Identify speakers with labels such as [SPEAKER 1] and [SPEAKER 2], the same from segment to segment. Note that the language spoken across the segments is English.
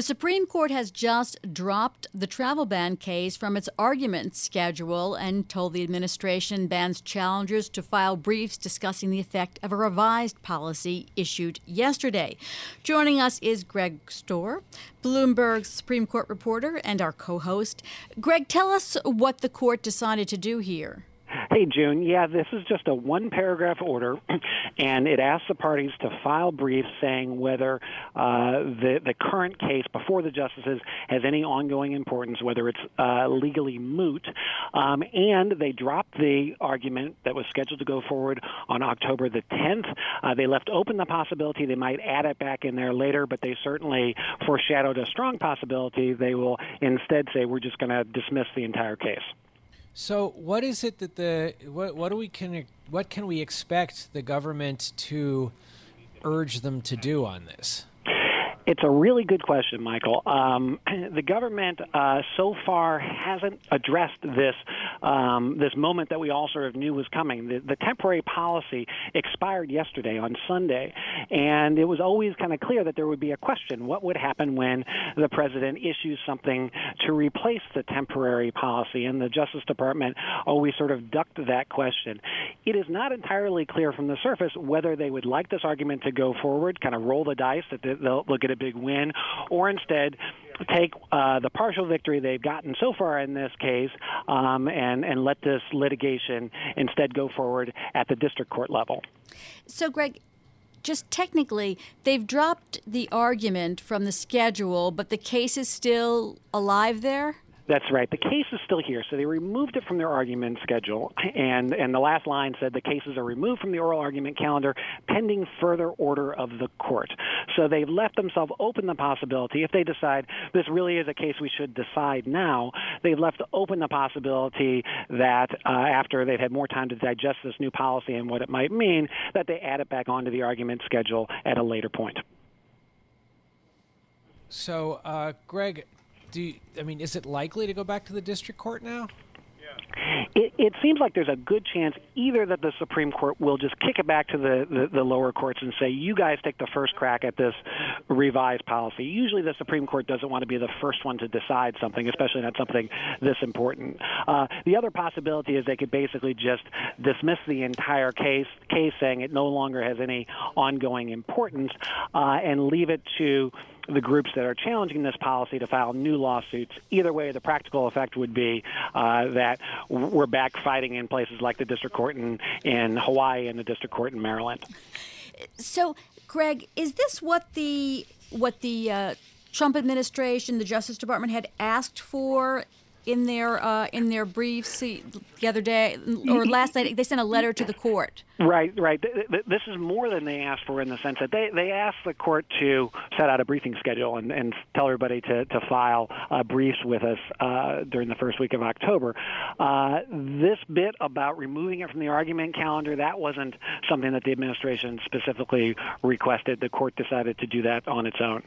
[SPEAKER 1] The Supreme Court has just dropped the travel ban case from its argument schedule and told the administration bans challengers to file briefs discussing the effect of a revised policy issued yesterday. Joining us is Greg Stohr, Bloomberg's Supreme Court reporter and our co host. Greg, tell us what the court decided to do here.
[SPEAKER 2] Hey, June. Yeah, this is just a one paragraph order, and it asks the parties to file briefs saying whether uh, the, the current case before the justices has any ongoing importance, whether it's uh, legally moot. Um, and they dropped the argument that was scheduled to go forward on October the 10th. Uh, they left open the possibility they might add it back in there later, but they certainly foreshadowed a strong possibility they will instead say we're just going to dismiss the entire case.
[SPEAKER 3] So, what is it that the what what do we can what can we expect the government to urge them to do on this?
[SPEAKER 2] It's a really good question, Michael. Um, the government uh, so far hasn't addressed this um, this moment that we all sort of knew was coming. The, the temporary policy expired yesterday on Sunday, and it was always kind of clear that there would be a question: what would happen when the president issues something to replace the temporary policy? And the Justice Department always sort of ducked that question. It is not entirely clear from the surface whether they would like this argument to go forward, kind of roll the dice that they'll, they'll get a big win, or instead take uh, the partial victory they've gotten so far in this case um, and, and let this litigation instead go forward at the district court level.
[SPEAKER 1] So, Greg, just technically, they've dropped the argument from the schedule, but the case is still alive there?
[SPEAKER 2] That's right. The case is still here, so they removed it from their argument schedule, and and the last line said the cases are removed from the oral argument calendar pending further order of the court. So they've left themselves open the possibility if they decide this really is a case we should decide now. They've left open the possibility that uh, after they've had more time to digest this new policy and what it might mean, that they add it back onto the argument schedule at a later point.
[SPEAKER 3] So, uh, Greg, do you, I mean, is it likely to go back to the district court now?
[SPEAKER 2] It, it, seems like there's a good chance either that the Supreme Court will just kick it back to the, the, the, lower courts and say, you guys take the first crack at this revised policy. Usually the Supreme Court doesn't want to be the first one to decide something, especially not something this important. Uh, the other possibility is they could basically just dismiss the entire case, case saying it no longer has any ongoing importance, uh, and leave it to the groups that are challenging this policy to file new lawsuits. Either way, the practical effect would be uh, that we're back fighting in places like the district court in, in Hawaii and the district court in Maryland.
[SPEAKER 1] So, Greg, is this what the what the uh, Trump administration, the Justice Department, had asked for in their uh, in their briefs the other day or last night. They sent a letter to the court.
[SPEAKER 2] Right, right. This is more than they asked for in the sense that they they asked the court to set out a briefing schedule and, and tell everybody to to file uh, briefs with us uh, during the first week of October. Uh, this bit about removing it from the argument calendar that wasn't something that the administration specifically requested. The court decided to do that on its own.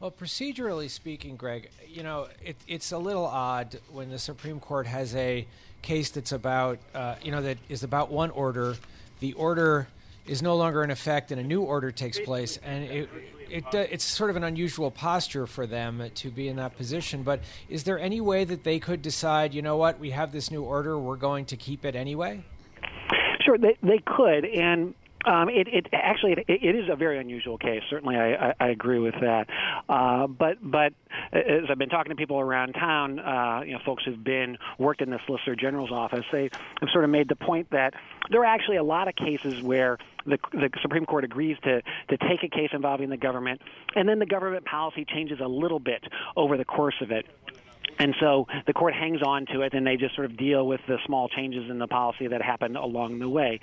[SPEAKER 3] Well, procedurally speaking, Greg, you know, it, it's a little odd when the Supreme Court has a case that's about, uh, you know, that is about one order. The order is no longer in effect, and a new order takes place, and it, it, uh, it's sort of an unusual posture for them to be in that position. But is there any way that they could decide, you know what, we have this new order, we're going to keep it anyway?
[SPEAKER 2] Sure, they, they could, and um, it, it actually it, it is a very unusual case. Certainly, I, I, I agree with that. Uh, but but as I've been talking to people around town, uh, you know, folks who've been worked in the Solicitor General's office, they have sort of made the point that there are actually a lot of cases where the, the Supreme Court agrees to to take a case involving the government, and then the government policy changes a little bit over the course of it. And so the court hangs on to it and they just sort of deal with the small changes in the policy that happened along the way.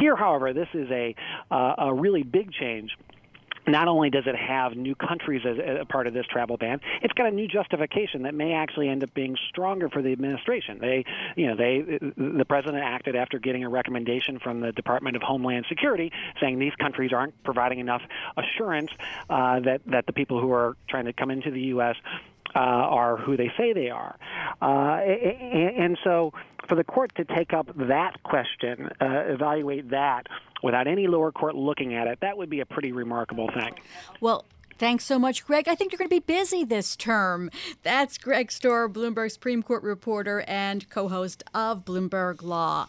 [SPEAKER 2] Here, however, this is a, uh, a really big change not only does it have new countries as a part of this travel ban, it's got a new justification that may actually end up being stronger for the administration. They, you know, they, the president acted after getting a recommendation from the Department of Homeland Security saying these countries aren't providing enough assurance uh, that that the people who are trying to come into the U.S. Uh, are who they say they are, uh, and so for the court to take up that question, uh, evaluate that without any lower court looking at it, that would be a pretty remarkable thing.
[SPEAKER 1] Well, Thanks so much, Greg. I think you're going to be busy this term. That's Greg Stohr, Bloomberg Supreme Court reporter and co host of Bloomberg Law.